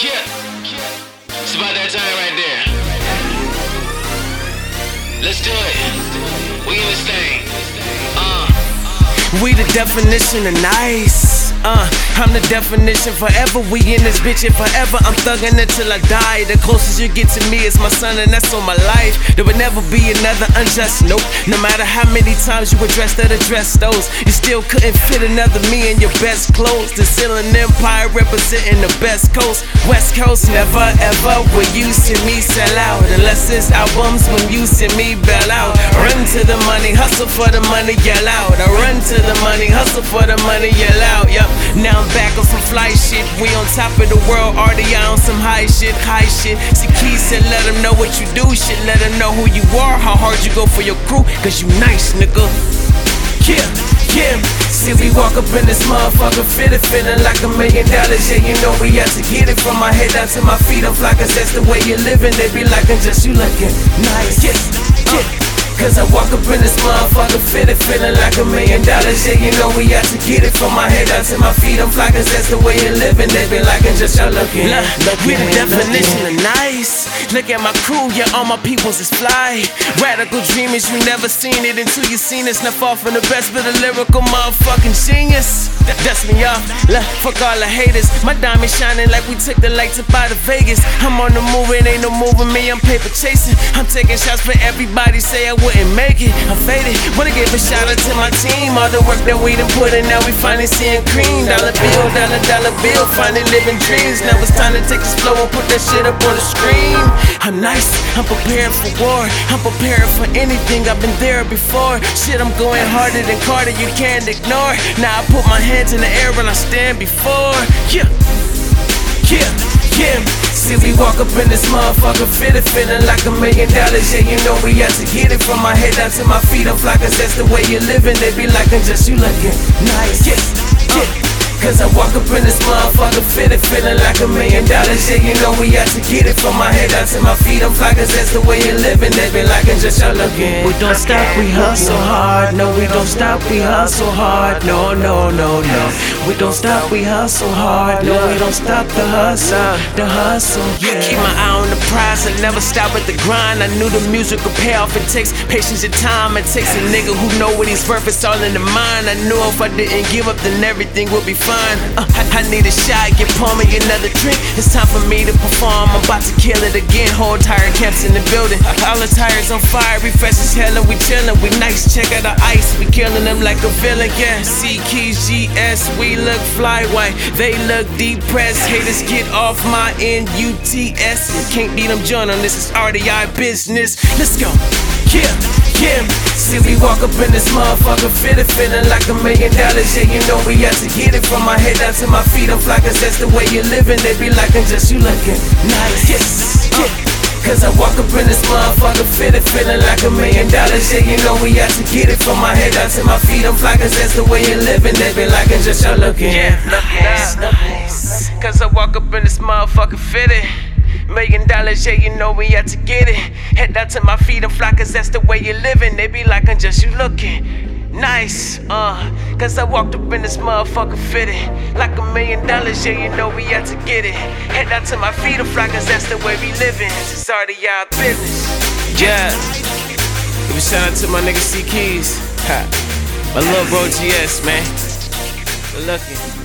It's about that time right there. Let's do it. We in this thing. Uh. We the definition of nice. Uh, I'm the definition forever. We in this bitch and forever. I'm thugging until I die. The closest you get to me is my son, and that's on my life. There would never be another UnJuss nope. No matter how many times you address that address those, you still couldn't fit another me in your best clothes. The ceiling empire representing the best coast. West Coast, never ever will you see me sell out. Unless it's albums when you see me bail out. To the money, hustle for the money, yell out. I run to the money, hustle for the money, yell out. Yep. Now I'm back on some fly shit. We on top of the world, already on some high shit, high shit. See, Keys said, let them know what you do, shit. Let them know who you are, how hard you go for your crew, cause you nice, nigga. Yeah, yeah. See, we walk up in this motherfucker, fitted, feeling like a million dollars. Yeah, you know we out to get it from my head down to my feet. I'm fly, cause that's the way you're living. They be like, I'm just you looking nice. Yeah, yeah. Cause I walk up in this motherfucker fitted, feeling like a million dollars. Yeah, you know we got to get it from my head down to my feet. I'm fly, cause that's the way you're living. They be liking just y'all looking. Look, look, we the definition of nice. Look at my crew, yeah, all my peoples is fly. Radical Dreamerz, you never seen it until you seen us. Not far from the best, but a lyrical motherfucking genius. That, that's me off. Look, fuck all the haters. My diamond shining like we took the lights up out of Vegas. I'm on the move, it ain't no moving me. I'm paper chasing. I'm taking shots for everybody. Say I wouldn't make it. I'm faded. Wanna give a shout out to my team. All the work that we done put in, now we finally seeing cream. Dollar bill, dollar, dollar bill. Finally living dreams. Now it's time to take this flow and put that shit up on the screen. I'm nice. I'm prepared for war. I'm prepared for anything. I've been there before. Shit, I'm going harder than Carter. You can't ignore. Now I put my hands in the air when I stand before. Yeah. Yeah, yeah. See, we walk up in this motherfucker fitted, feeling like a million dollars. Yeah, you know we out to get it from my head down to my feet. I'm fly, cause that's the way you're living. They be like, I'm just you looking nice. Yeah, yeah. Cause I walk up in this motherfucker fitted, feeling like a million dollars. Yeah, you know we out to get it from my head down to my feet. I'm fly, cause that's the way you're living. They be like, I'm just y'all looking. We don't stop, we hustle hard. No, we don't stop, we hustle hard. No, no, no, no. We don't stop, we hustle hard. No, we don't stop the hustle, the hustle. Yeah. Keep my eye on the prize and never stop at the grind. I knew the music would pay off. It takes patience and time. It takes a nigga who know what he's worth. It's all in the mind. I knew if I didn't give up, then everything would be fine. Uh, I, I need a shot, get pour me another drink. It's time for me to perform. I'm about to kill it again. Whole tire camps in the building. All the tires on fire. Refresh as hell and we chillin'. We nice. Check out the ice. We killing them like a villain. Yeah. C keys GS. We look fly white. They look depressed. Haters get off my N-U-T-S. Can't beat them join on this is RDI business. Let's go. Yeah, yeah. See, we walk up in this motherfucker fitted, feeling like a million dollars. Yeah, you know we out to get it from my head down to my feet. I'm fly, cause that's the way you're living. They be like, I'm just you looking nice. Yes, uh, yeah. Cause I walk up in this motherfucker fitted, feeling like a million dollars. Yeah, you know we out to get it from my head down to my feet. I'm fly, cause that's the way you're living. They be like, I'm just y'all looking. Yeah, nice, nice. Cause I walk up in this motherfucker fitted. Million dollars, yeah, you know we out to get it. Head down to my feet and fly, cause that's the way you're living. They be like, I'm just you looking nice, uh. Cause I walked up in this motherfucker fitted. Like a million dollars, yeah, you know we out to get it. Head down to my feet and fly, cause that's the way we living. It's already our business. Yeah. Give a shout out to my nigga C Keys. Ha. My little bro GS, man. Good looking.